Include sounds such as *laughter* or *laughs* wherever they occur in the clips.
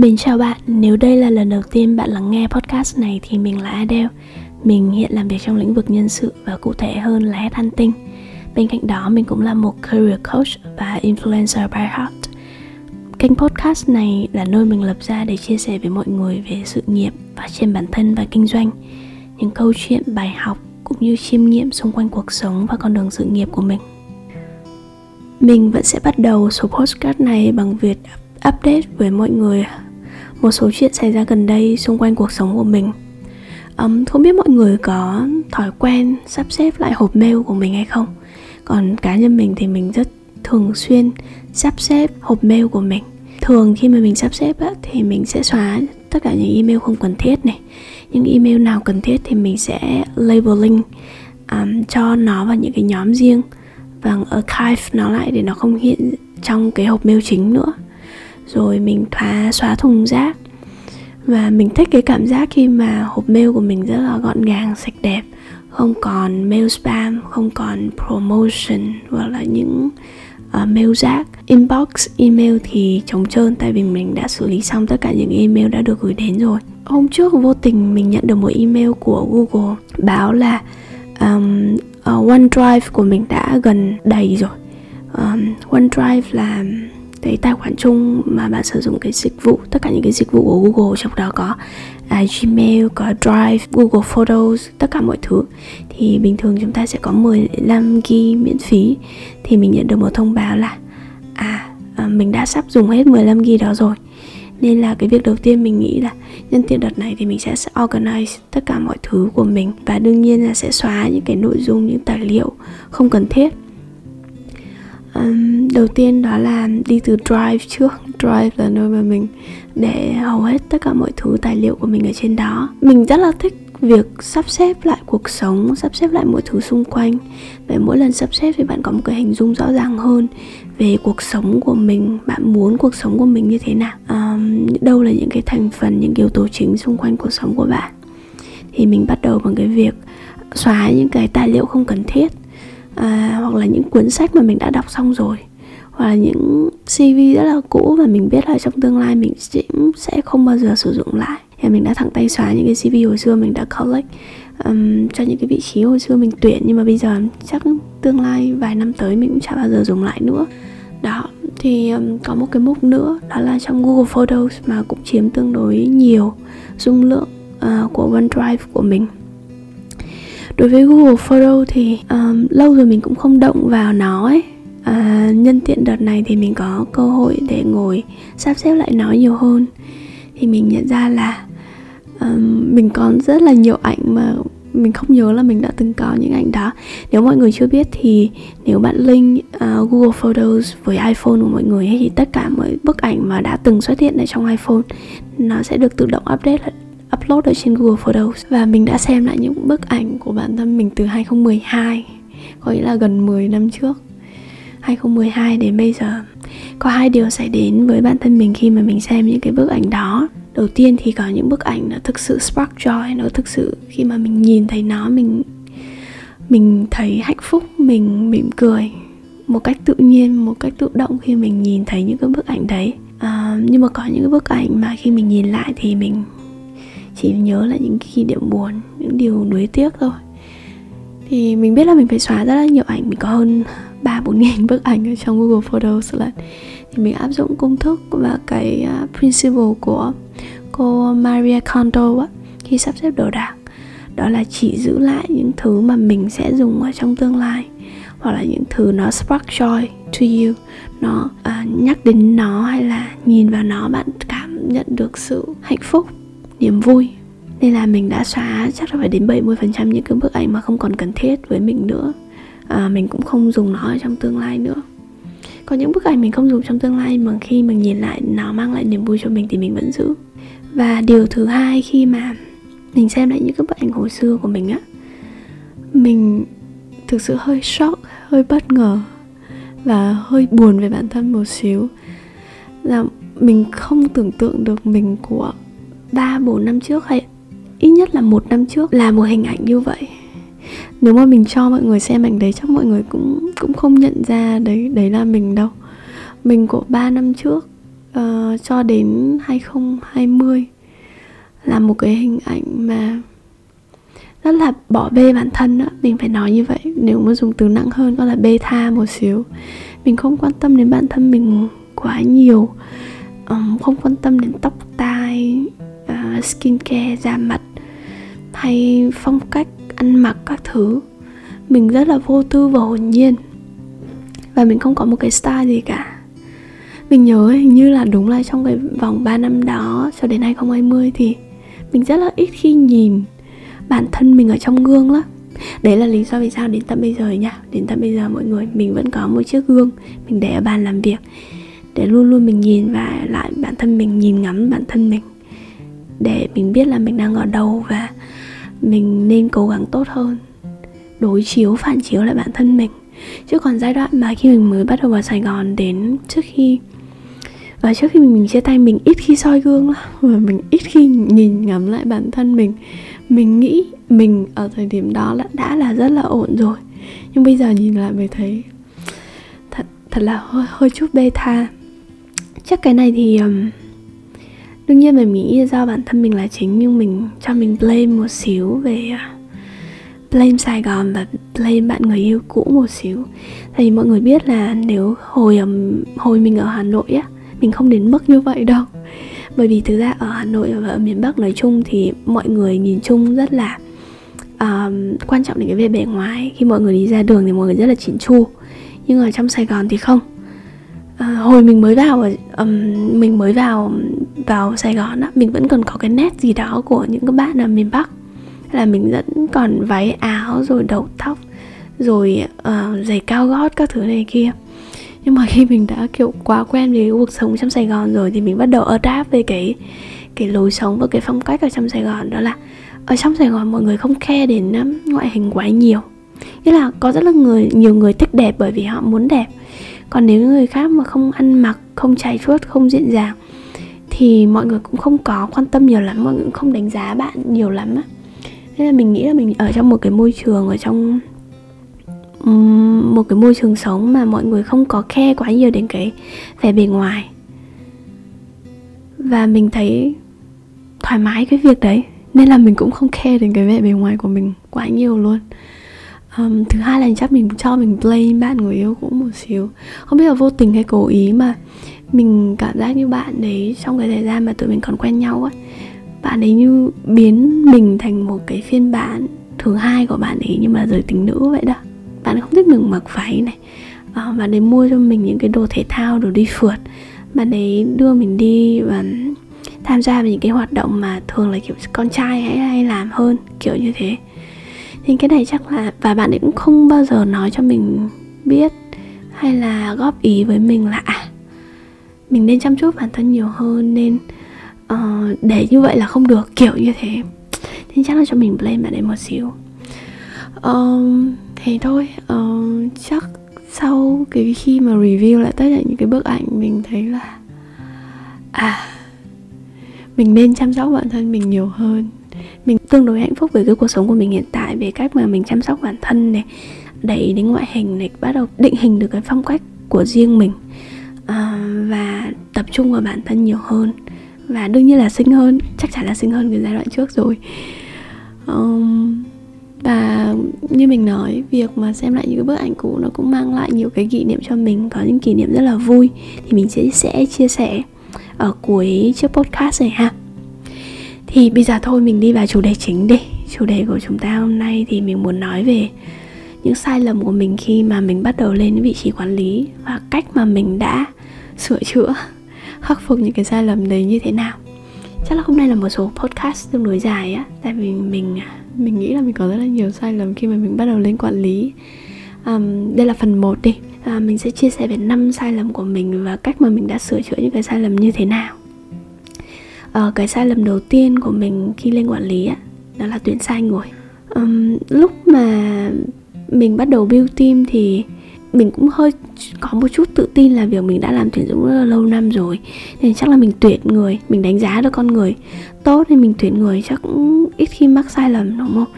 Mình chào bạn, nếu đây là lần đầu tiên bạn lắng nghe podcast này thì mình là Adele. Mình hiện làm việc trong lĩnh vực nhân sự và cụ thể hơn là headhunting Bên cạnh đó mình cũng là một career coach và influencer by heart. Kênh podcast này là nơi mình lập ra để chia sẻ với mọi người về sự nghiệp, phát triển bản thân và kinh doanh. Những câu chuyện, bài học cũng như chiêm nghiệm xung quanh cuộc sống và con đường sự nghiệp của mình. Mình vẫn sẽ bắt đầu số postcard này bằng việc update với mọi người một số chuyện xảy ra gần đây xung quanh cuộc sống của mình. Um, không biết mọi người có thói quen sắp xếp lại hộp mail của mình hay không? Còn cá nhân mình thì mình rất thường xuyên sắp xếp hộp mail của mình. Thường khi mà mình sắp xếp á, thì mình sẽ xóa tất cả những email không cần thiết này. Những email nào cần thiết thì mình sẽ labeling um, cho nó vào những cái nhóm riêng và archive nó lại để nó không hiện trong cái hộp mail chính nữa rồi mình thoá xóa thùng rác. Và mình thích cái cảm giác khi mà hộp mail của mình rất là gọn gàng sạch đẹp. Không còn mail spam không còn promotion hoặc là những uh, mail rác. Inbox email thì trống trơn tại vì mình đã xử lý xong tất cả những email đã được gửi đến rồi. Hôm trước vô tình mình nhận được một email của google báo là um, uh, OneDrive của mình đã gần đầy rồi. Um, OneDrive là cái tài khoản chung mà bạn sử dụng cái dịch vụ tất cả những cái dịch vụ của Google trong đó có uh, Gmail, có Drive, Google Photos, tất cả mọi thứ. Thì bình thường chúng ta sẽ có 15 GB miễn phí. Thì mình nhận được một thông báo là à uh, mình đã sắp dùng hết 15 GB đó rồi. Nên là cái việc đầu tiên mình nghĩ là nhân tiện đợt này thì mình sẽ organize tất cả mọi thứ của mình. Và đương nhiên là sẽ xóa những cái nội dung những tài liệu không cần thiết um, đầu tiên đó là đi từ drive trước. Drive là nơi mà mình để hầu hết tất cả mọi thứ tài liệu của mình ở trên đó. Mình rất là thích việc sắp xếp lại cuộc sống sắp xếp lại mọi thứ xung quanh. Vậy mỗi lần sắp xếp thì bạn có một cái hình dung rõ ràng hơn về cuộc sống của mình bạn muốn cuộc sống của mình như thế nào. Um, đâu là những cái thành phần những yếu tố chính xung quanh cuộc sống của bạn. Thì mình bắt đầu bằng cái việc xóa những cái tài liệu không cần thiết à, hoặc là những cuốn sách mà mình đã đọc xong rồi. Hoặc là những CV rất là cũ và mình biết là trong tương lai mình sẽ không bao giờ sử dụng lại. Thì mình đã thẳng tay xóa những cái CV hồi xưa mình đã collect um, cho những cái vị trí hồi xưa mình tuyển. Nhưng mà bây giờ chắc tương lai vài năm tới mình cũng chả bao giờ dùng lại nữa. Đó thì um, có một cái mục nữa đó là trong Google Photos mà cũng chiếm tương đối nhiều dung lượng uh, của OneDrive của mình đối với Google Photo thì um, lâu rồi mình cũng không động vào nó ấy. À, nhân tiện đợt này thì mình có cơ hội để ngồi sắp xếp lại nó nhiều hơn. Thì mình nhận ra là um, mình còn rất là nhiều ảnh mà mình không nhớ là mình đã từng có những ảnh đó. Nếu mọi người chưa biết thì nếu bạn link uh, Google Photos với iPhone của mọi người ấy, thì tất cả mọi bức ảnh mà đã từng xuất hiện ở trong iPhone nó sẽ được tự động update upload ở trên Google Photos. Và mình đã xem lại những bức ảnh của bản thân mình từ 2012 có nghĩa là gần 10 năm trước. 2012 đến bây giờ. Có hai điều xảy đến với bản thân mình khi mà mình xem những cái bức ảnh đó. Đầu tiên thì có những bức ảnh nó thực sự spark joy nó thực sự khi mà mình nhìn thấy nó mình mình thấy hạnh phúc mình mỉm cười một cách tự nhiên một cách tự động khi mình nhìn thấy những cái bức ảnh đấy. À, nhưng mà có những cái bức ảnh mà khi mình nhìn lại thì mình chỉ nhớ là những kỷ niệm buồn những điều nuối tiếc thôi. Thì mình biết là mình phải xóa rất là nhiều ảnh. Mình có hơn ba bốn nghìn *laughs* bức ảnh ở trong Google Photos lần. Thì mình áp dụng công thức và cái à, principle của cô Maria Kondo á, khi sắp xếp đồ đạc. Đó là chỉ giữ lại những thứ mà mình sẽ dùng ở trong tương lai hoặc là những thứ nó spark joy to you nó uh, nhắc đến nó hay là nhìn vào nó bạn cảm nhận được sự hạnh phúc niềm vui. Nên là mình đã xóa chắc là phải đến 70% những cái bức ảnh mà không còn cần thiết với mình nữa. À, mình cũng không dùng nó ở trong tương lai nữa. Có những bức ảnh mình không dùng trong tương lai mà khi mình nhìn lại nó mang lại niềm vui cho mình thì mình vẫn giữ. Và điều thứ hai khi mà mình xem lại những cái bức ảnh hồi xưa của mình á mình thực sự hơi shock hơi bất ngờ và hơi buồn về bản thân một xíu. Là mình không tưởng tượng được mình của ba bốn năm trước hay ít nhất là một năm trước là một hình ảnh như vậy. Nếu mà mình cho mọi người xem ảnh đấy chắc mọi người cũng cũng không nhận ra đấy đấy là mình đâu. Mình của 3 năm trước uh, cho đến 2020 là một cái hình ảnh mà rất là bỏ bê bản thân á. Mình phải nói như vậy nếu mà dùng từ nặng hơn có là bê tha một xíu. Mình không quan tâm đến bản thân mình quá nhiều. Um, không quan tâm đến tóc tai uh, skincare da mặt hay phong cách ăn mặc các thứ. Mình rất là vô tư và hồn nhiên. Và mình không có một cái style gì cả. Mình nhớ hình như là đúng là trong cái vòng 3 năm đó cho đến 2020 thì mình rất là ít khi nhìn bản thân mình ở trong gương lắm. Đấy là lý do vì sao đến tận bây giờ nha. Đến tận bây giờ mọi người mình vẫn có một chiếc gương. Mình để ở bàn làm việc. Để luôn luôn mình nhìn và lại bản thân mình nhìn ngắm bản thân mình để mình biết là mình đang ở đâu và mình nên cố gắng tốt hơn. Đối chiếu phản chiếu lại bản thân mình. Chứ còn giai đoạn mà khi mình mới bắt đầu vào sài gòn đến trước khi và trước khi mình, chia tay mình ít khi soi gương lắm. *laughs* Và mình ít khi nhìn ngắm lại bản thân mình. Mình nghĩ mình ở thời điểm đó đã, đã là rất là ổn rồi. Nhưng bây giờ nhìn lại mình thấy thật thật là hơi, hơi chút bê tha. Chắc cái này thì um, đương nhiên mình nghĩ do bản thân mình là chính nhưng mình cho mình blame một xíu về à, blame Sài Gòn và blame bạn người yêu cũ một xíu. Tại vì mọi người biết là nếu hồi hồi mình ở Hà Nội á Mình không đến mức như vậy đâu. Bởi vì thực ra ở Hà Nội và ở miền Bắc nói chung thì mọi người nhìn chung rất là um, quan trọng đến cái về bề ngoài. Khi mọi người đi ra đường thì mọi người rất là chỉnh chu. Nhưng ở trong Sài Gòn thì không à, hồi mình mới vào um, mình mới vào vào Sài Gòn á mình vẫn còn có cái nét gì đó của những các bạn ở miền Bắc. Là mình vẫn còn váy áo rồi đầu tóc rồi uh, giày cao gót các thứ này kia. Nhưng mà *laughs* khi mình đã kiểu quá quen với cuộc sống trong Sài Gòn rồi thì mình bắt đầu adapt về cái cái lối sống và cái phong cách ở trong Sài Gòn đó là ở trong Sài Gòn mọi người không khe đến ngoại hình quá nhiều. Nghĩa là có rất là người nhiều người thích đẹp bởi vì họ muốn đẹp còn nếu người khác mà không ăn mặc, không chạy chuốt không diện dàng, thì mọi người cũng không có quan tâm nhiều lắm, mọi người cũng không đánh giá bạn nhiều lắm á. Thế là mình nghĩ là mình ở trong một cái môi trường, ở trong một cái môi trường sống mà mọi người không có khe quá nhiều đến cái vẻ bề ngoài. Và mình thấy thoải mái cái việc đấy, nên là mình cũng không khe đến cái vẻ bề ngoài của mình quá nhiều luôn um, thứ hai là chắc mình cho mình blame bạn người yêu cũng một xíu. Không biết là vô tình hay cố ý mà mình cảm giác như bạn đấy trong cái thời gian mà tụi mình còn quen nhau á bạn ấy như biến mình thành một cái phiên bản thứ hai của bạn ấy nhưng mà giới tính nữ vậy đó. Bạn ấy không thích mình mặc váy này. À, bạn ấy mua cho mình những cái đồ thể thao đồ đi phượt. Bạn ấy đưa mình đi và tham gia vào những cái hoạt động mà thường là kiểu con trai hay hay làm hơn kiểu như thế thì cái này chắc là và bạn ấy cũng không bao giờ nói cho mình biết hay là góp ý với mình là à mình nên chăm chút bản thân nhiều hơn nên uh, để như vậy là không được kiểu như thế. Thì chắc là cho mình blame bạn ấy một xíu. Um, thế thôi. Um, chắc sau cái khi mà review lại tất cả những cái bức ảnh mình thấy là à mình nên chăm sóc bản thân mình nhiều hơn mình tương đối hạnh phúc với cái cuộc sống của mình hiện tại về cách mà mình chăm sóc bản thân này đẩy đến ngoại hình này bắt đầu định hình được cái phong cách của riêng mình à, và tập trung vào bản thân nhiều hơn. Và đương nhiên là xinh hơn chắc chắn là xinh hơn cái giai đoạn trước rồi. Um, và như mình nói việc mà xem lại những cái bức ảnh cũ nó cũng mang lại nhiều cái kỷ niệm cho mình có những kỷ niệm rất là vui. Thì mình sẽ sẽ chia sẻ ở cuối chiếc podcast này ha thì bây giờ thôi mình đi vào chủ đề chính đi. Chủ đề của chúng ta hôm nay thì mình muốn nói về những sai lầm của mình khi mà mình bắt đầu lên vị trí quản lý và cách mà mình đã sửa chữa khắc phục những cái sai lầm đấy như thế nào. Chắc là hôm nay là một số podcast tương đối dài á tại vì mình mình nghĩ là mình có rất là nhiều sai lầm khi mà mình bắt đầu lên quản lý. Um, đây là phần 1 đi. À, mình sẽ chia sẻ về năm sai lầm của mình và cách mà mình đã sửa chữa những cái sai lầm như thế nào à, cái sai lầm đầu tiên của mình khi lên quản lý á đó là tuyển sai người. Um, lúc mà mình bắt đầu build team thì mình cũng hơi có một chút tự tin là việc mình đã làm tuyển dụng rất là lâu năm rồi nên chắc là mình tuyển người mình đánh giá được con người tốt nên mình tuyển người chắc cũng ít khi mắc sai lầm đúng không?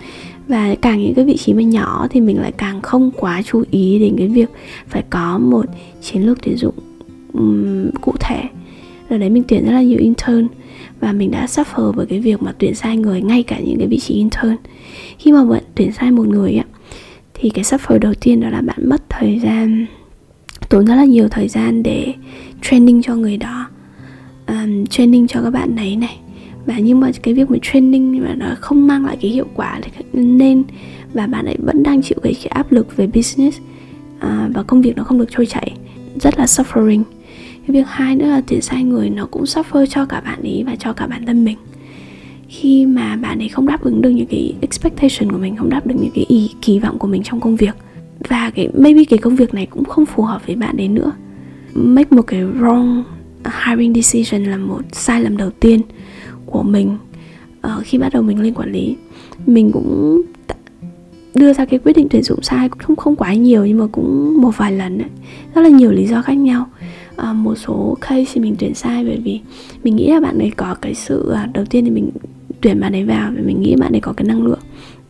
Và càng những cái vị trí mà nhỏ thì mình lại càng không quá chú ý đến cái việc phải có một chiến lược tuyển dụng um, cụ thể. Rồi đấy mình tuyển rất là nhiều intern và mình đã suffer bởi cái việc mà tuyển sai người ngay cả những cái vị trí intern. Khi mà bạn tuyển sai một người á thì cái suffer đầu tiên đó là bạn mất thời gian tốn rất là nhiều thời gian để training cho người đó. Um, training cho các bạn đấy này. Và nhưng mà cái việc mà training mà nó không mang lại cái hiệu quả nên và bạn ấy vẫn đang chịu cái, cái áp lực về business uh, và công việc nó không được trôi chảy. Rất là suffering cái việc hai nữa là tuyển sai người nó cũng suffer cho cả bạn ấy và cho cả bản thân mình. Khi mà bạn ấy không đáp ứng được những cái expectation của mình không đáp được những cái ý kỳ vọng của mình trong công việc. Và cái maybe cái công việc này cũng không phù hợp với bạn ấy nữa. Make một cái wrong hiring decision là một sai lầm đầu tiên của mình. Uh, khi bắt đầu mình lên quản lý mình cũng đưa ra cái quyết định tuyển dụng sai không không quá nhiều nhưng mà cũng một vài lần ấy. rất là nhiều lý do khác nhau uh, một số case thì mình tuyển sai bởi vì mình nghĩ là bạn ấy có cái sự uh, đầu tiên thì mình tuyển bạn ấy vào vì mình nghĩ bạn ấy có cái năng lượng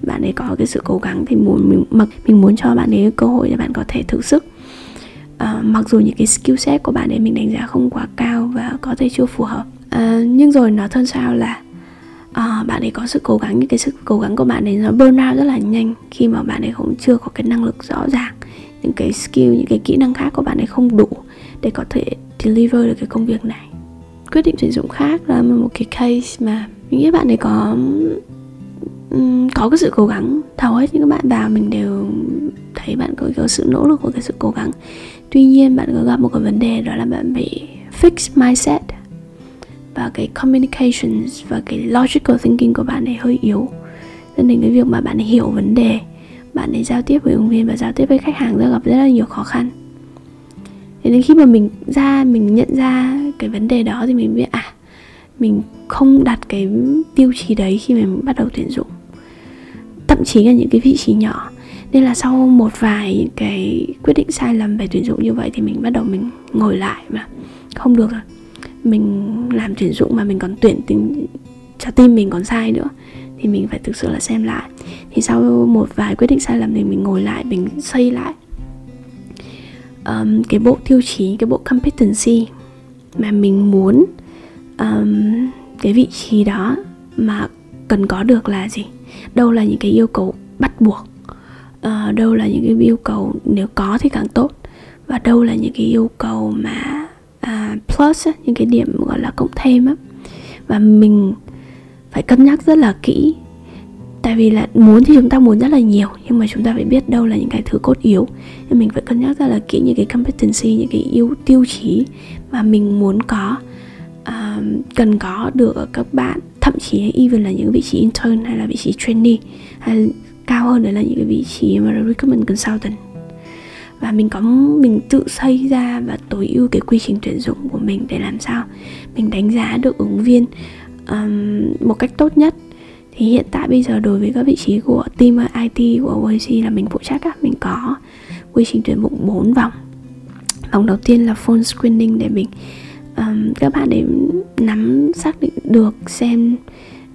bạn ấy có cái sự cố gắng thì muốn mình mặc mình muốn cho bạn ấy cơ hội để bạn có thể thử sức à, mặc dù những cái skill set của bạn ấy mình đánh giá không quá cao và có thể chưa phù hợp à, nhưng rồi nó thân sao là à, bạn ấy có sự cố gắng những cái sự cố gắng của bạn ấy nó burn out rất là nhanh khi mà bạn ấy cũng chưa có cái năng lực rõ ràng những cái skill những cái kỹ năng khác của bạn ấy không đủ để có thể deliver được cái công việc này. Quyết định tuyển dụng khác là một cái case mà mình nghĩ bạn ấy có có cái sự cố gắng. Hầu hết những các bạn vào mình đều thấy bạn có, cái sự nỗ lực của cái sự cố gắng. Tuy nhiên bạn có gặp một cái vấn đề đó là bạn bị fix mindset. Và cái communications và cái logical thinking của bạn ấy hơi yếu. Dẫn đến cái việc mà bạn ấy hiểu vấn đề bạn ấy giao tiếp với ứng viên và giao tiếp với khách hàng rất gặp rất là nhiều khó khăn thế nên khi mà mình ra, mình nhận ra cái vấn đề đó thì mình biết à mình không đặt cái tiêu chí đấy khi mà mình bắt đầu tuyển dụng. Thậm chí là những cái vị trí nhỏ. Nên là sau một vài cái quyết định sai lầm về tuyển dụng như vậy thì mình bắt đầu mình ngồi lại mà. Không được rồi. Mình làm tuyển dụng mà mình còn tuyển tính, cho tim mình còn sai nữa, thì mình phải thực sự là xem lại. Thì sau một vài quyết định sai lầm thì mình ngồi lại, mình xây lại um, cái bộ tiêu chí cái bộ competency mà mình muốn um, cái vị trí đó mà cần có được là gì? Đâu là những cái yêu cầu bắt buộc uh, đâu là những cái yêu cầu nếu có thì càng tốt và đâu là những cái yêu cầu mà uh, plus những cái điểm gọi là cộng thêm á. Và mình phải cân nhắc rất là kỹ tại vì là muốn thì chúng ta muốn rất là nhiều nhưng mà chúng ta phải biết đâu là những cái thứ cốt yếu. Nên mình phải cân nhắc rất là kỹ những cái competency những cái yêu tiêu chí mà mình muốn có uh, cần có được ở các bạn. Thậm chí even là những vị trí intern hay là vị trí trainee hay cao hơn đấy là những cái vị trí mà recruitment consultant. Và mình có mình tự xây ra và tối ưu cái quy trình tuyển dụng của mình để làm sao mình đánh giá được ứng viên um, một cách tốt nhất thì hiện tại bây giờ đối với các vị trí của team IT của OAC là mình phụ trách á, mình có quy trình tuyển dụng 4 vòng. Vòng đầu tiên là phone screening để mình um, các bạn để nắm xác định được xem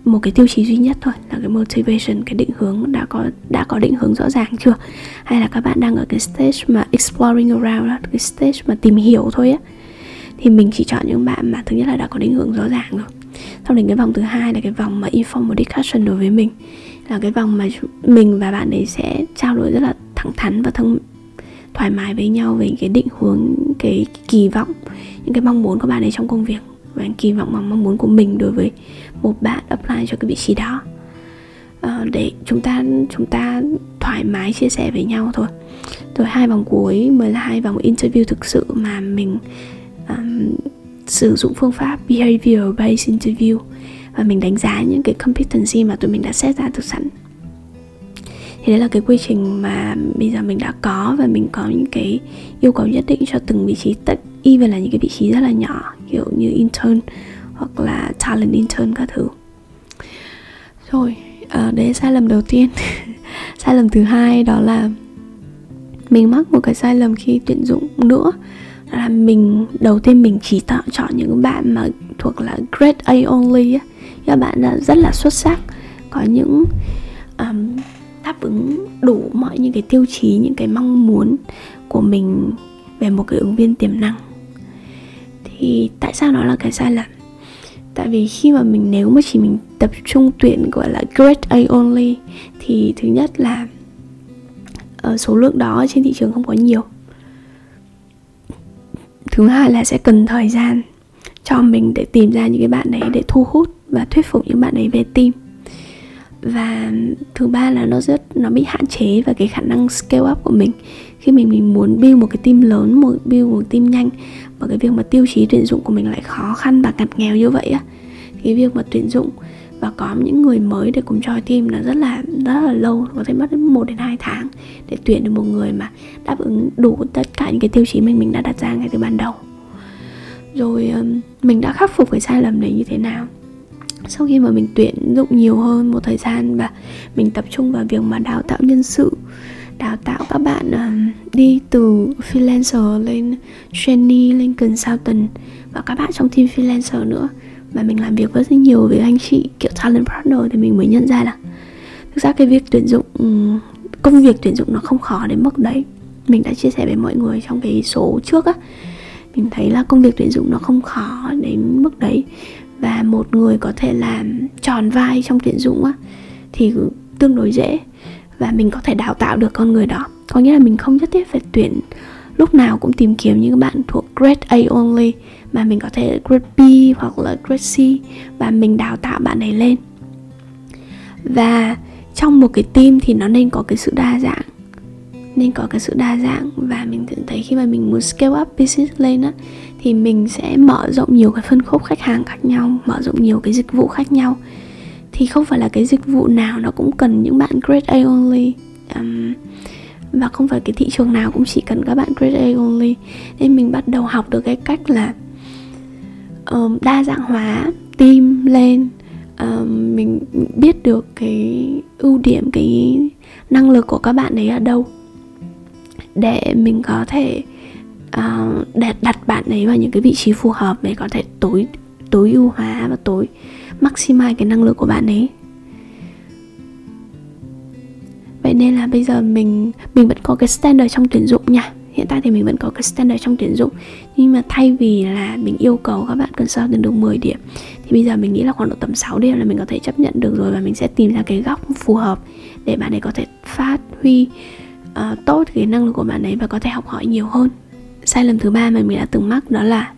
một cái tiêu chí duy nhất thôi là cái motivation cái định hướng đã có đã có định hướng rõ ràng chưa? Hay là các bạn đang ở cái stage mà exploring around cái stage mà tìm hiểu thôi á thì mình chỉ chọn những bạn mà thứ nhất là đã có định hướng rõ ràng rồi. Sau đến cái vòng thứ hai là cái vòng mà informal discussion đối với mình. Là cái vòng mà mình và bạn ấy sẽ trao đổi rất là thẳng thắn và thông thoải mái với nhau về cái định hướng cái kỳ vọng những cái mong muốn của bạn ấy trong công việc và kỳ vọng và mong muốn của mình đối với một bạn apply cho cái vị trí đó. À, để chúng ta chúng ta thoải mái chia sẻ với nhau thôi. Rồi hai vòng cuối mới là hai vòng interview thực sự mà mình um, sử dụng phương pháp behavior based interview. Và mình đánh giá những cái competency mà tụi mình đã xét ra từ sẵn. Thì đấy là cái quy trình mà bây giờ mình đã có và mình có những cái yêu cầu nhất định cho từng vị trí tất even là những cái vị trí rất là nhỏ kiểu như intern hoặc là talent intern các thứ. Rồi à, đấy sai lầm đầu tiên. *laughs* Sai lầm thứ hai đó là mình mắc một cái sai lầm khi tuyển dụng nữa là mình đầu tiên mình chỉ tạo chọn những bạn mà thuộc là grade A only á. Các bạn là rất là xuất sắc. Có những um, đáp ứng đủ mọi những cái tiêu chí những cái mong muốn của mình về một cái ứng viên tiềm năng. Thì tại sao nó là cái sai lầm? Tại vì khi mà mình nếu mà chỉ mình tập trung tuyển gọi là grade A only thì thứ nhất là ở số lượng đó trên thị trường không có nhiều thứ hai là sẽ cần thời gian cho mình để tìm ra những cái bạn đấy để thu hút và thuyết phục những bạn ấy về team. Và thứ ba là nó rất, nó bị hạn chế và cái khả năng scale up của mình. Khi mình mình muốn build một cái team lớn, một, build một team nhanh, và cái việc mà tiêu chí tuyển dụng của mình lại khó khăn và ngặt nghèo như vậy á cái việc mà tuyển dụng và có những người mới để cùng join team là rất là rất là lâu có thể mất đến 1 đến 2 tháng để tuyển được một người mà đáp ứng đủ tất cả những cái tiêu chí mình mình đã đặt ra ngay từ ban đầu. Rồi mình đã khắc phục cái sai lầm đấy như thế nào? Sau khi mà mình tuyển dụng nhiều hơn một thời gian và mình tập trung vào việc mà đào tạo nhân sự đào tạo các bạn uh, đi từ freelancer lên trainee lên consultant và các bạn trong team freelancer nữa và mình làm việc với rất nhiều với anh chị talent partner thì mình mới nhận ra là thực ra cái việc tuyển dụng ừ, công việc tuyển dụng nó không khó đến mức đấy. Mình đã chia sẻ với mọi người trong cái số trước á, mình thấy là công việc tuyển dụng nó không khó đến mức đấy. Và một người có thể làm tròn vai trong tuyển dụng á, thì tương đối dễ. Và mình có thể đào tạo được con người đó. Có nghĩa là mình không nhất thiết phải tuyển, lúc nào cũng tìm kiếm những bạn thuộc grade A only mà mình có thể grade B hoặc là grade C và mình đào tạo bạn ấy lên. Và trong một cái team thì nó nên có cái sự đa dạng nên có cái sự đa dạng. Và mình thấy khi mà mình muốn scale up business lên á thì mình sẽ mở rộng nhiều cái phân khúc khách hàng khác nhau mở rộng nhiều cái dịch vụ khác nhau. Thì không phải là cái dịch vụ nào nó cũng cần những bạn grade A only um, và không phải cái thị trường nào cũng chỉ cần các bạn grade A only. Nên mình bắt đầu học được cái cách là um, đa dạng hóa team lên. Um, mình biết được cái ưu điểm cái năng lực của các bạn ấy ở đâu. Để mình có thể ờ, uh, để đặt bạn ấy vào những cái vị trí phù hợp để có thể tối tối ưu hóa và tối maximize cái năng lực của bạn ấy. Vậy nên là bây giờ mình mình vẫn có cái standard trong tuyển dụng nha. Hiện tại thì mình vẫn có cái standard trong tuyển dụng nhưng mà thay vì là mình yêu cầu các bạn cần sao được 10 điểm thì bây giờ mình nghĩ là khoảng độ tầm 6 điểm là mình có thể chấp nhận được rồi và mình sẽ tìm ra cái góc phù hợp để bạn ấy có thể phát huy uh, tốt cái năng lực của bạn ấy và có thể học hỏi nhiều hơn. Sai lầm thứ ba mà mình đã từng mắc đó là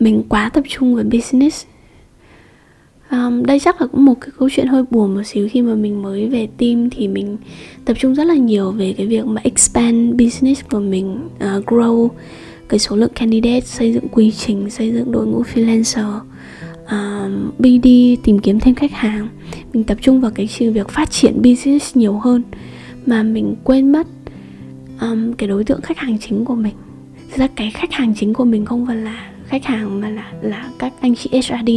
mình quá tập trung vào business. Um, đây chắc là cũng một cái câu chuyện hơi buồn một xíu. Khi mà mình mới về team thì mình tập trung rất là nhiều về cái việc mà expand business của mình uh, grow cái số lượng candidate xây dựng quy trình xây dựng đội ngũ freelancer. À, uh, BD tìm kiếm thêm khách hàng. Mình tập trung vào cái việc phát triển business nhiều hơn mà mình quên mất um, cái đối tượng khách hàng chính của mình. Thực ra cái khách hàng chính của mình không phải là khách hàng mà là là các anh chị HRD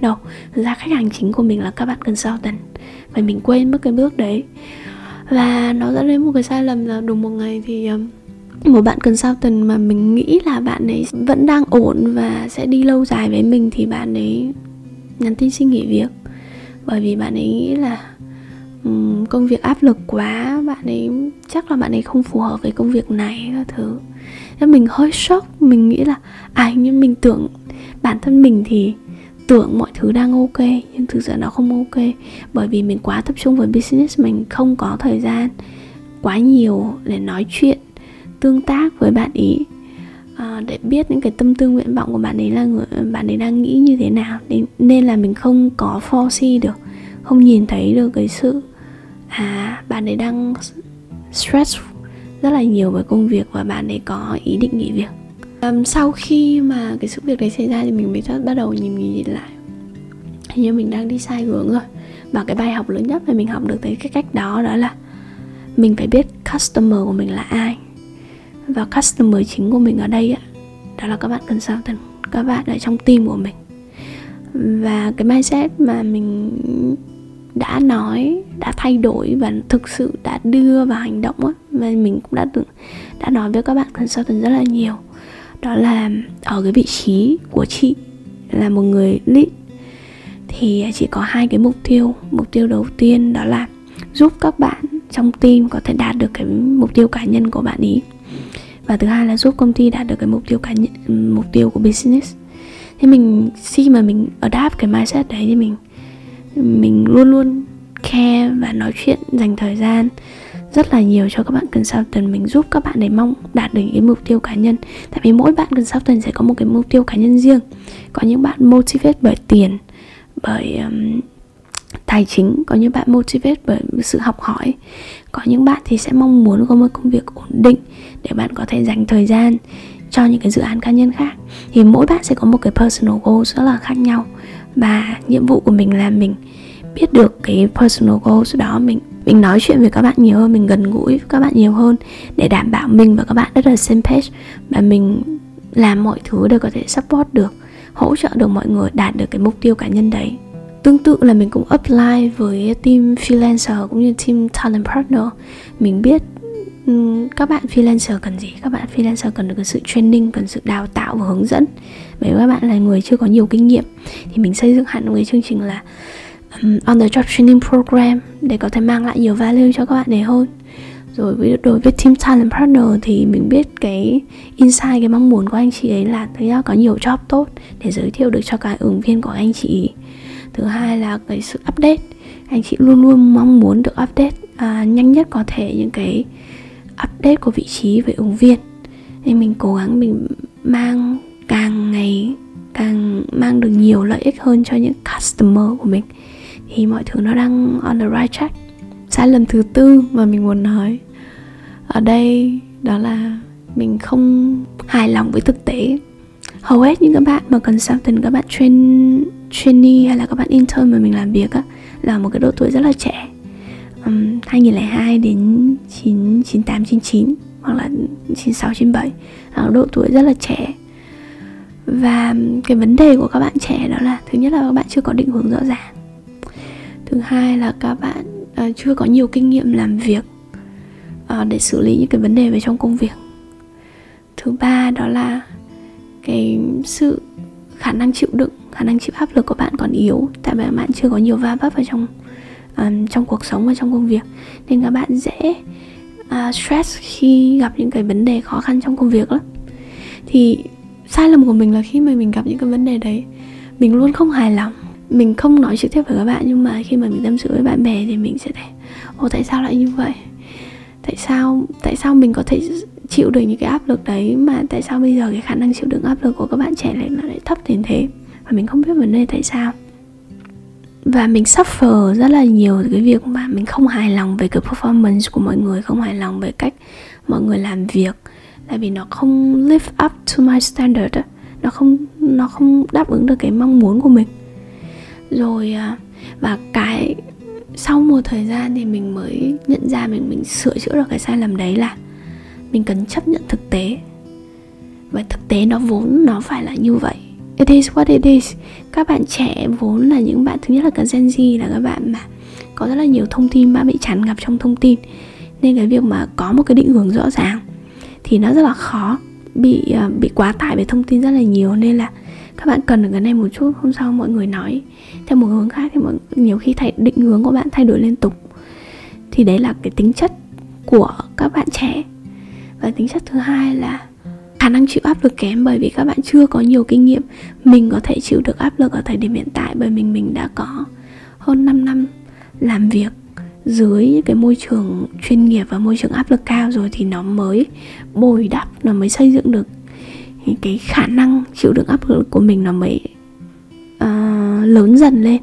đâu. Thực ra khách hàng chính của mình là các bạn consultant và mình quên mất cái bước đấy. Và nó dẫn đến một cái sai lầm là đúng một ngày thì um, một bạn consultant mà mình nghĩ là bạn ấy vẫn đang ổn và sẽ đi lâu dài với mình thì bạn ấy nhắn tin xin nghỉ việc. Bởi vì bạn ấy nghĩ là um, công việc áp lực quá bạn ấy chắc là bạn ấy không phù hợp với công việc này các thứ. Nên mình hơi sốc mình nghĩ là à nhưng mình tưởng bản thân mình thì tưởng mọi thứ đang ok nhưng thực sự nó không ok. Bởi vì mình quá tập trung vào business mình không có thời gian quá nhiều để nói chuyện tương tác với bạn ý à, để biết những cái tâm tư nguyện vọng của bạn ấy là người bạn ấy đang nghĩ như thế nào. Nên, nên là mình không có foresee được không nhìn thấy được cái sự à bạn ấy đang stress rất là nhiều với công việc và bạn ấy có ý định nghỉ việc. Um, sau khi mà cái sự việc đấy xảy ra thì mình mới bắt đầu nhìn nhìn lại. Hình như mình đang đi sai hướng rồi. Và cái bài học lớn nhất mà mình học được tới cái cách đó đó là mình phải biết customer của mình là ai và customer chính của mình ở đây á đó là các bạn cần sao consultant các bạn ở trong team của mình. Và cái mindset mà mình đã nói, đã thay đổi và thực sự đã đưa vào hành động á và mình cũng đã từng đã nói với các bạn consultant rất là nhiều. Đó là ở cái vị trí của chị là một người lead, thì chỉ có hai cái mục tiêu. Mục tiêu đầu tiên đó là giúp các bạn trong team có thể đạt được cái mục tiêu cá nhân của bạn ý và thứ hai là giúp công ty đạt được cái mục tiêu cá nhân mục tiêu của business. Thế mình khi mà mình adapt cái mindset đấy thì mình mình luôn luôn care và nói chuyện dành thời gian rất là nhiều cho các bạn consultant. Mình giúp các bạn để mong đạt được cái mục tiêu cá nhân. Tại vì mỗi bạn consultant sẽ có một cái mục tiêu cá nhân riêng. Có những bạn motivate bởi tiền bởi um, tài chính. Có những bạn motivate bởi sự học hỏi. Có những bạn thì sẽ mong muốn có một công việc ổn định để bạn có thể dành thời gian cho những cái dự án cá nhân khác. Thì mỗi bạn sẽ có một cái personal goal rất là khác nhau. Và nhiệm vụ của mình là mình biết được cái personal goals đó, mình mình nói chuyện với các bạn nhiều hơn, mình gần gũi với các bạn nhiều hơn để đảm bảo mình và các bạn rất là same page và mình làm mọi thứ để có thể support được, hỗ trợ được mọi người, đạt được cái mục tiêu cá nhân đấy. Tương tự là mình cũng apply với team freelancer cũng như team talent partner. Mình biết Ừ, các bạn freelancer cần gì? Các bạn freelancer cần được sự training cần sự đào tạo và hướng dẫn. Bởi các bạn là người chưa có nhiều kinh nghiệm. Thì mình xây dựng hẳn một cái chương trình là um, on the job training program để có thể mang lại nhiều value cho các bạn này hơn. Rồi với đối với team talent partner thì mình biết cái insight cái mong muốn của anh chị ấy là thứ nhất có nhiều job tốt để giới thiệu được cho các ứng viên của anh chị. Thứ hai là cái sự update. Anh chị luôn luôn mong muốn được update à, nhanh nhất có thể những cái update của vị trí về ứng viên. Nên mình cố gắng mình mang càng ngày, càng mang được nhiều lợi ích hơn cho những customer của mình. Thì mọi thứ nó đang on the right track. Sai lầm thứ tư mà mình muốn nói ở đây đó là mình không hài lòng với thực tế. Hầu hết những các bạn mà consultant, các bạn train, trainee hay là các bạn intern mà mình làm việc á, là một cái độ tuổi rất là trẻ um, 2002 đến 9, 98, 99 hoặc là 96, 97 là độ tuổi rất là trẻ. Và cái vấn đề của các bạn trẻ đó là thứ nhất là các bạn chưa có định hướng rõ ràng. Thứ hai là các bạn uh, chưa có nhiều kinh nghiệm làm việc uh, để xử lý những cái vấn đề về trong công việc. Thứ ba đó là cái sự khả năng chịu đựng khả năng chịu áp lực của bạn còn yếu tại vì bạn chưa có nhiều va vấp vào trong um, trong cuộc sống và trong công việc. Nên các bạn dễ uh, stress khi gặp những cái vấn đề khó khăn trong công việc lắm. Thì sai lầm của mình là khi mà mình gặp những cái vấn đề đấy mình luôn không hài lòng. Mình không nói trực tiếp với các bạn nhưng mà khi mà mình tâm sự với bạn bè thì mình sẽ thấy ồ tại sao lại như vậy? Tại sao tại sao mình có thể chịu được những cái áp lực đấy mà tại sao bây giờ cái khả năng chịu đựng áp lực của các bạn trẻ lại nó lại thấp đến thế? Và mình không biết vấn đề tại sao và mình suffer rất là nhiều cái việc mà mình không hài lòng về cái performance của mọi người, không hài lòng về cách mọi người làm việc. Tại vì nó không live up to my standard nó không nó không đáp ứng được cái mong muốn của mình. Rồi à, và cái sau một thời gian thì mình mới nhận ra mình mình sửa chữa được cái sai lầm đấy là mình cần chấp nhận thực tế. Và thực tế nó vốn nó phải là như vậy. It is what it is các bạn trẻ vốn là những bạn thứ nhất là cả Gen Z là các bạn mà có rất là nhiều thông tin mà bị tràn ngập trong thông tin. Nên cái việc mà có một cái định hướng rõ ràng thì nó rất là khó bị ờ, bị quá tải về thông tin rất là nhiều. Nên là các bạn cần được cái này một chút hôm sau mọi người nói theo một hướng khác thì mọi, nhiều khi thay định hướng của bạn thay đổi liên tục. Thì đấy là cái tính chất của các bạn trẻ. Và tính chất thứ hai là khả năng chịu áp lực kém bởi vì các bạn chưa có nhiều kinh nghiệm. Mình có thể chịu được áp lực ở thời điểm hiện tại bởi mình mình đã có hơn 5 năm làm việc dưới cái môi trường chuyên nghiệp và môi trường áp lực cao rồi thì nó mới bồi đắp nó mới xây dựng được cái khả năng chịu đựng áp lực của mình nó mới uh, lớn dần lên.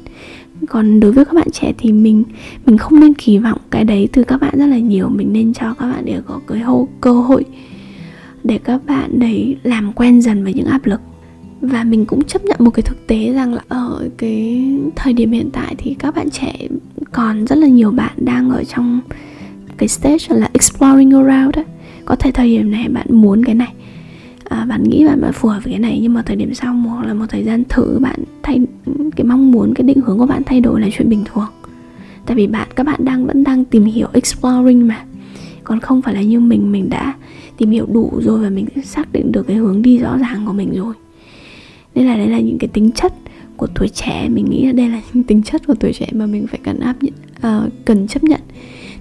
Còn đối với các bạn trẻ thì mình mình không nên kỳ vọng cái đấy từ các bạn rất là nhiều. Mình nên cho các bạn để có cái hô, cơ hội để các bạn đấy làm quen dần với những áp lực. Và mình cũng chấp nhận một cái thực tế rằng là ở cái thời điểm hiện tại thì các bạn trẻ còn rất là nhiều bạn đang ở trong cái stage là exploring around đấy có thể thời điểm này bạn muốn cái này à, bạn nghĩ bạn, bạn phù hợp với cái này nhưng mà thời điểm sau hoặc là một thời gian thử bạn thay cái mong muốn cái định hướng của bạn thay đổi là chuyện bình thường. Tại vì bạn các bạn đang vẫn đang tìm hiểu exploring mà. Còn không phải là như mình mình đã tìm hiểu đủ rồi và mình xác định được cái hướng đi rõ ràng của mình rồi. Nên là đây là những cái tính chất của tuổi trẻ mình nghĩ là đây là những tính chất của tuổi trẻ mà mình phải cần áp nhận uh, cần chấp nhận.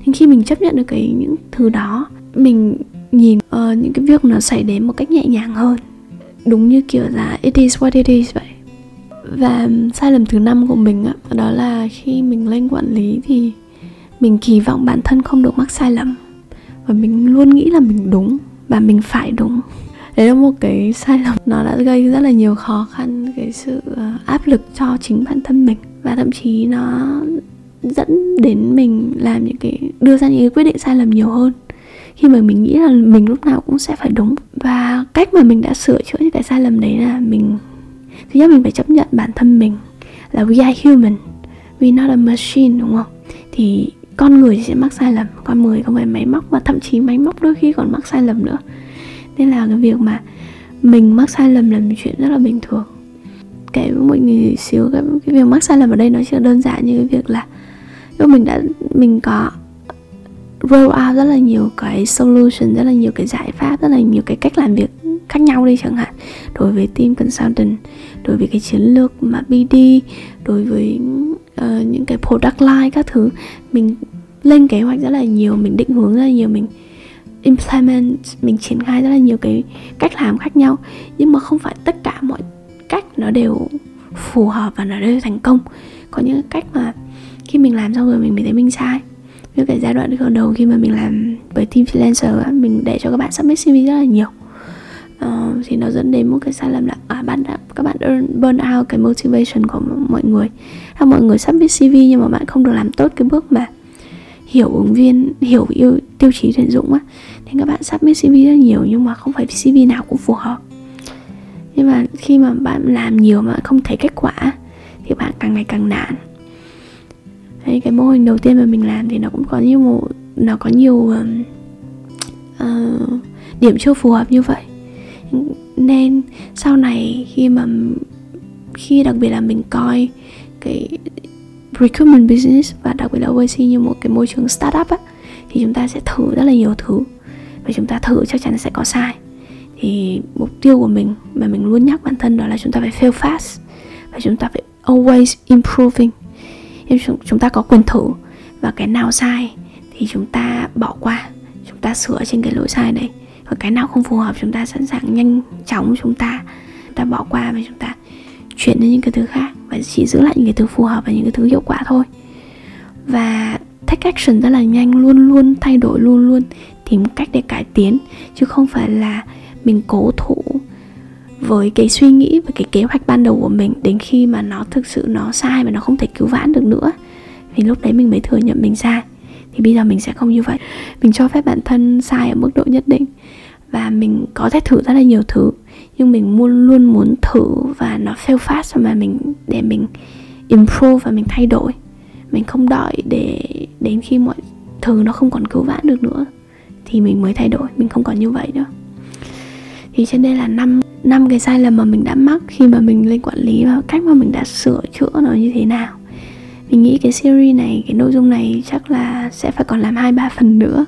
Nên khi mình chấp nhận được cái những thứ đó mình nhìn uh, những cái việc nó xảy đến một cách nhẹ nhàng hơn. Đúng như kiểu là it is what it is vậy. Và sai lầm thứ năm của mình á đó là khi mình lên quản lý thì mình kỳ vọng bản thân không được mắc sai lầm và mình luôn nghĩ là mình đúng và mình phải đúng. Đấy là một cái sai lầm. Nó đã gây rất là nhiều khó khăn, cái sự ờ, áp lực cho chính bản thân mình. Và thậm chí nó dẫn đến mình làm những cái, đưa ra những cái quyết định sai lầm nhiều hơn. Khi mà mình nghĩ là mình lúc nào cũng sẽ phải đúng. Và cách mà mình đã sửa chữa những cái sai lầm đấy là mình, thứ nhất mình phải chấp nhận bản thân mình là we are human. We not a machine, đúng không? Thì con người sẽ mắc sai lầm con người không phải máy móc và thậm chí máy móc đôi khi còn mắc sai lầm nữa. Nên là cái việc mà mình mắc sai lầm là một chuyện rất là bình thường. Kể với mọi người xíu cái, cái việc mắc sai lầm ở đây nó chưa đơn giản như cái việc là lúc mình đã mình có roll out rất là nhiều cái solution rất là nhiều cái giải pháp rất là nhiều cái cách làm việc khác nhau đi chẳng hạn. Đối với team consultant đối với cái chiến lược mà BD đối với uh, những cái product line các thứ. Mình lên kế hoạch rất là nhiều mình định hướng rất là nhiều mình implement mình triển khai rất là nhiều cái cách làm khác nhau. Nhưng mà không phải tất cả mọi cách nó đều phù hợp và nó đều thành công. Có những cách mà khi mình làm xong rồi mình mới thấy mình sai. Như cái giai đoạn đầu khi mà mình làm với team freelancer mình để cho các bạn submit CV rất là nhiều. Uh, thì nó dẫn đến một cái sai lầm là à, bạn đã các bạn burn out cái motivation của mọi người hay mọi người submit CV nhưng mà bạn không được làm tốt cái bước mà hiểu ứng viên hiểu yêu tiêu chí tuyển dụng á. Thì các bạn submit CV rất nhiều nhưng mà không phải CV nào cũng phù hợp. Nhưng mà khi mà bạn làm nhiều mà không thấy kết quả thì bạn càng ngày càng nản. Đấy, cái mô hình đầu tiên mà mình làm thì nó cũng có nhiều một nó có nhiều uh, điểm chưa phù hợp như vậy. Nên sau này khi mà khi đặc biệt là mình coi cái recruitment business và đặc biệt là OAC như một cái môi trường startup á, thì chúng ta sẽ thử rất là nhiều thứ và chúng ta thử chắc chắn sẽ có sai. Thì mục tiêu của mình mà mình luôn nhắc bản thân đó là chúng ta phải fail fast và chúng ta phải always improving. Chúng ta có quyền thử và cái nào sai thì chúng ta bỏ qua, chúng ta sửa trên cái lỗi sai đấy và cái nào không phù hợp, chúng ta sẵn sàng nhanh chóng chúng ta ta bỏ qua và chúng ta chuyển đến những cái thứ khác và chỉ giữ lại những cái thứ phù hợp và những cái thứ hiệu quả thôi. Và take action rất là nhanh, luôn luôn thay đổi, luôn luôn tìm cách để cải tiến, chứ không phải là mình cố thủ với cái suy nghĩ và cái kế hoạch ban đầu của mình đến khi mà nó thực sự nó sai và nó không thể cứu vãn được nữa. Thì lúc đấy mình mới thừa nhận mình sai. Thì bây giờ mình sẽ không như vậy. Mình cho phép bản thân sai ở mức độ nhất định và mình có thể thử rất là nhiều thứ nhưng mình luôn luôn muốn thử và nó fail fast mà mình, để mình improve và mình thay đổi. Mình không đợi để đến khi mọi thứ nó không còn cứu vãn được nữa, thì mình mới thay đổi. Mình không còn như vậy nữa. Thì trên đây là năm năm cái sai lầm mà mình đã mắc khi mà mình lên quản lý và cách mà mình đã sửa chữa nó như thế nào. Mình nghĩ cái series này, cái nội dung này chắc là sẽ phải còn làm hai, ba phần nữa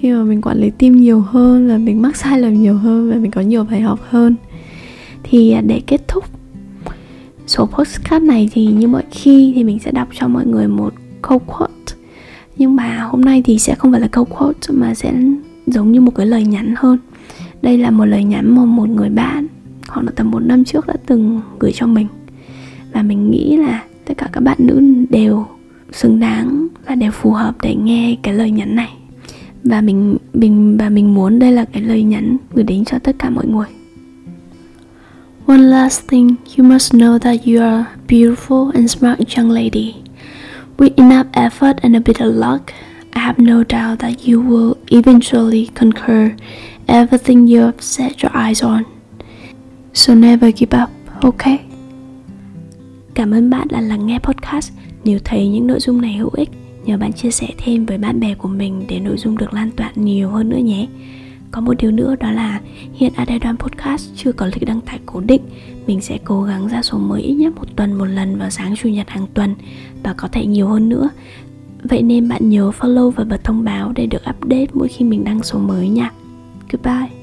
khi mà mình quản lý team nhiều hơn và mình mắc sai lầm nhiều hơn và mình có nhiều bài học hơn, thì à, để kết thúc số postcard này thì như mọi khi thì mình sẽ đọc cho mọi người một câu quote. Nhưng mà hôm nay thì sẽ không phải là câu quote mà sẽ giống như một cái lời nhắn hơn. Đây là một lời nhắn mà một người bạn, khoảng là tầm một năm trước đã từng gửi cho mình. Và mình nghĩ là tất cả các bạn nữ đều xứng đáng và đều phù hợp để nghe cái lời nhắn này và mình mình và mình muốn đây là cái lời nhắn gửi đến cho tất cả mọi người One last thing, you must know that you are a beautiful and smart young lady. With enough effort and a bit of luck, I have no doubt that you will eventually conquer everything you have set your eyes on. So never give up, okay? Cảm ơn bạn đã lắng nghe podcast. Nếu thấy những nội dung này hữu ích, nhờ bạn chia sẻ thêm với bạn bè của mình để nội dung được lan tỏa nhiều hơn nữa nhé. Có một điều nữa đó là hiện Adedan Podcast chưa có lịch đăng tải cố định, Mình sẽ cố gắng ra số mới ít nhất một tuần một lần vào sáng chủ nhật hàng tuần Và có thể nhiều hơn nữa. Vậy nên bạn nhớ follow và bật thông báo để được update mỗi khi mình đăng số mới nha. Goodbye.